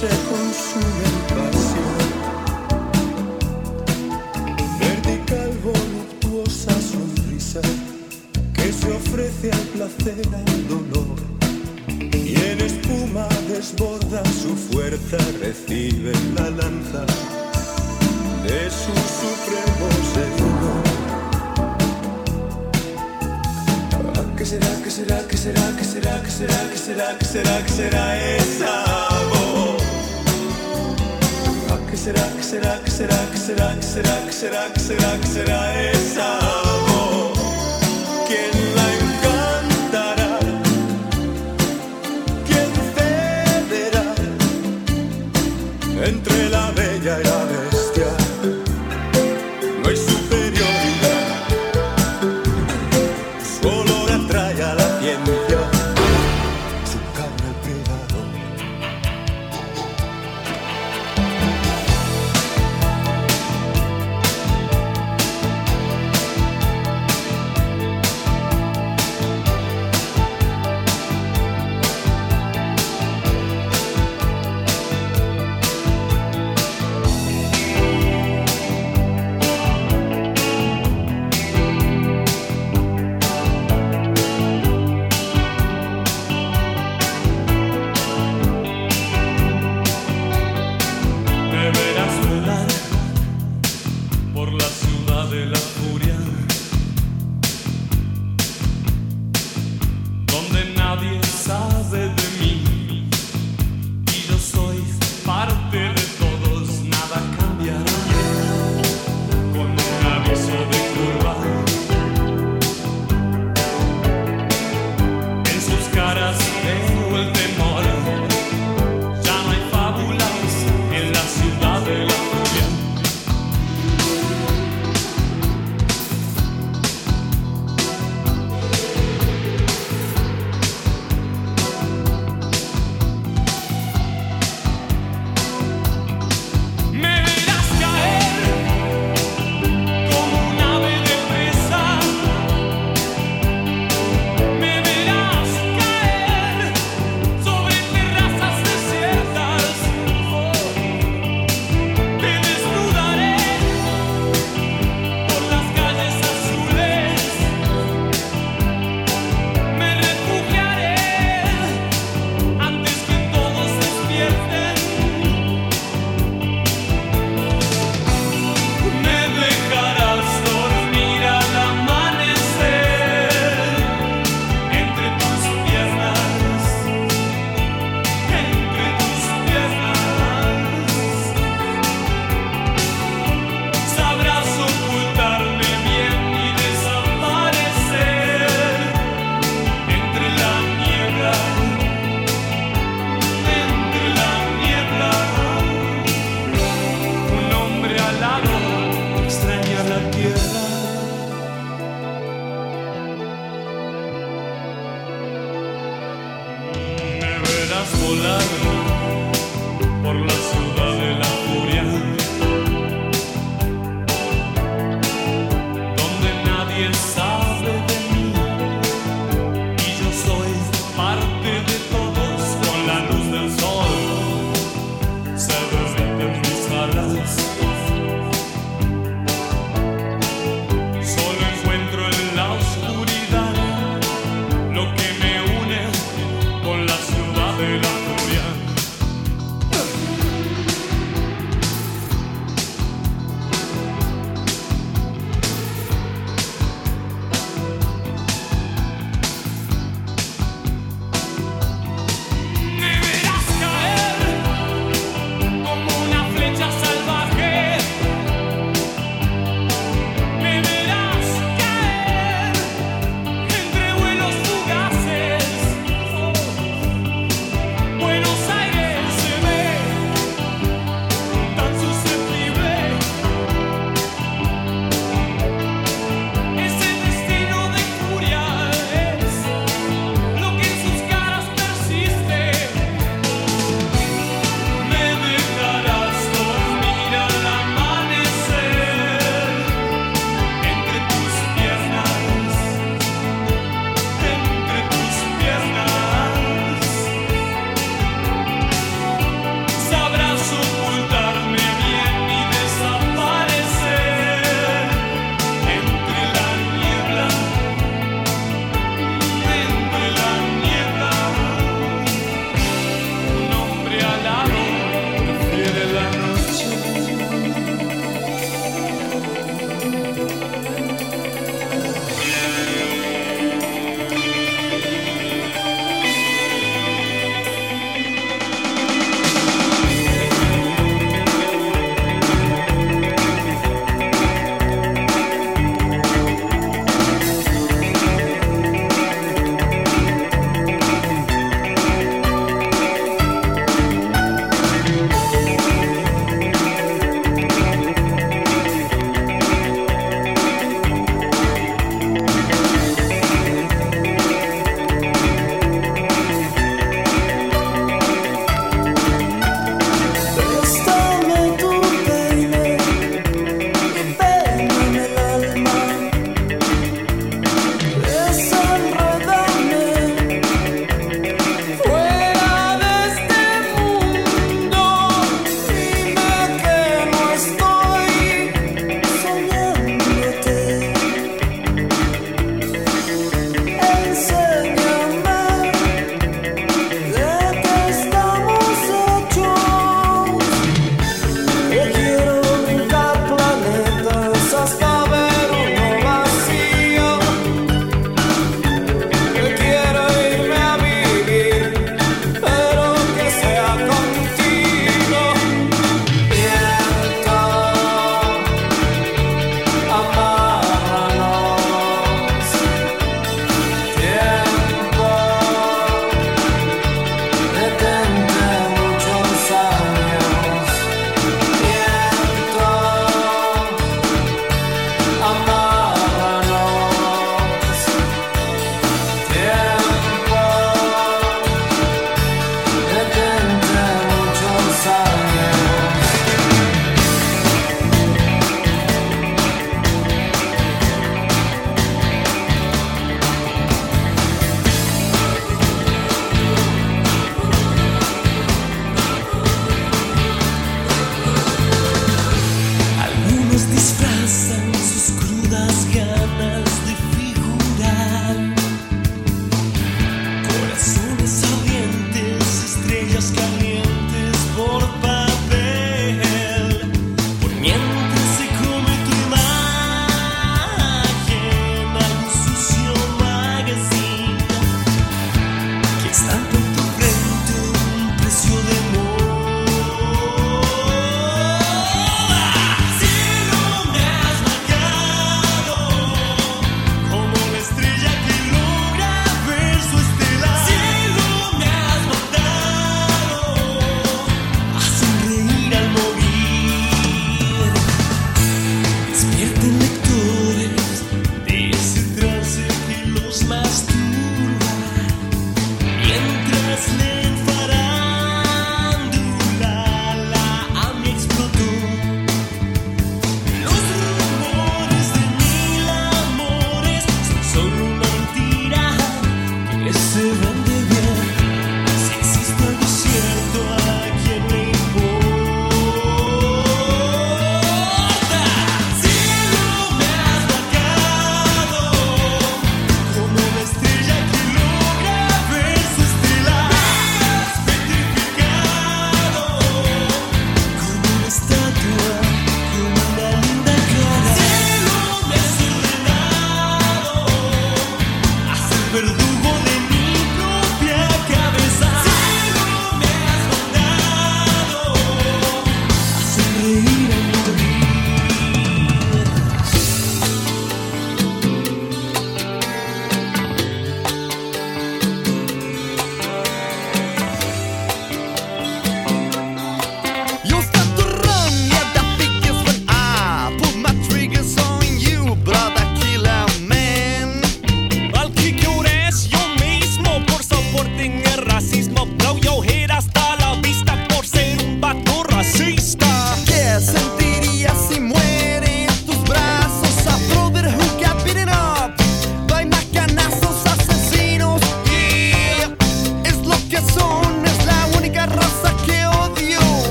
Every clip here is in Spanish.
se consume en pasión. Vertical voluptuosa sonrisa que se ofrece al placer, al dolor. Y en espuma desborda su fuerza, recibe la lanza de su supremo Señor. ¿Qué será, qué será, qué será, qué será, qué será, qué será, qué será, qué será, esa? será, que será, que será, que será, que será, que será, que será, será esa voz? ¿Quién la encantará? ¿Quién cederá entre la bella y la bella? por la ciudad de la Hallelujah.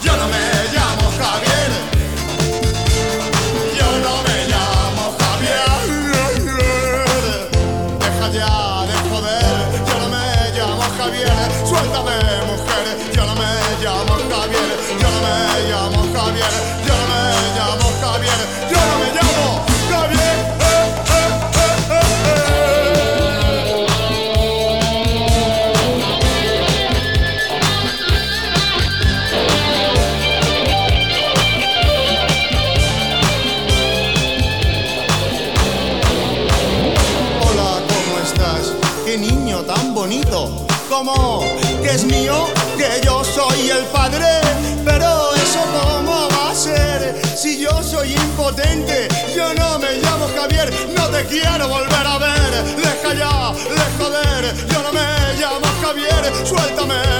gentlemen. Yo soy impotente. Yo no me llamo Javier, no te quiero volver a ver. Deja ya, de joder, yo no me llamo Javier, suéltame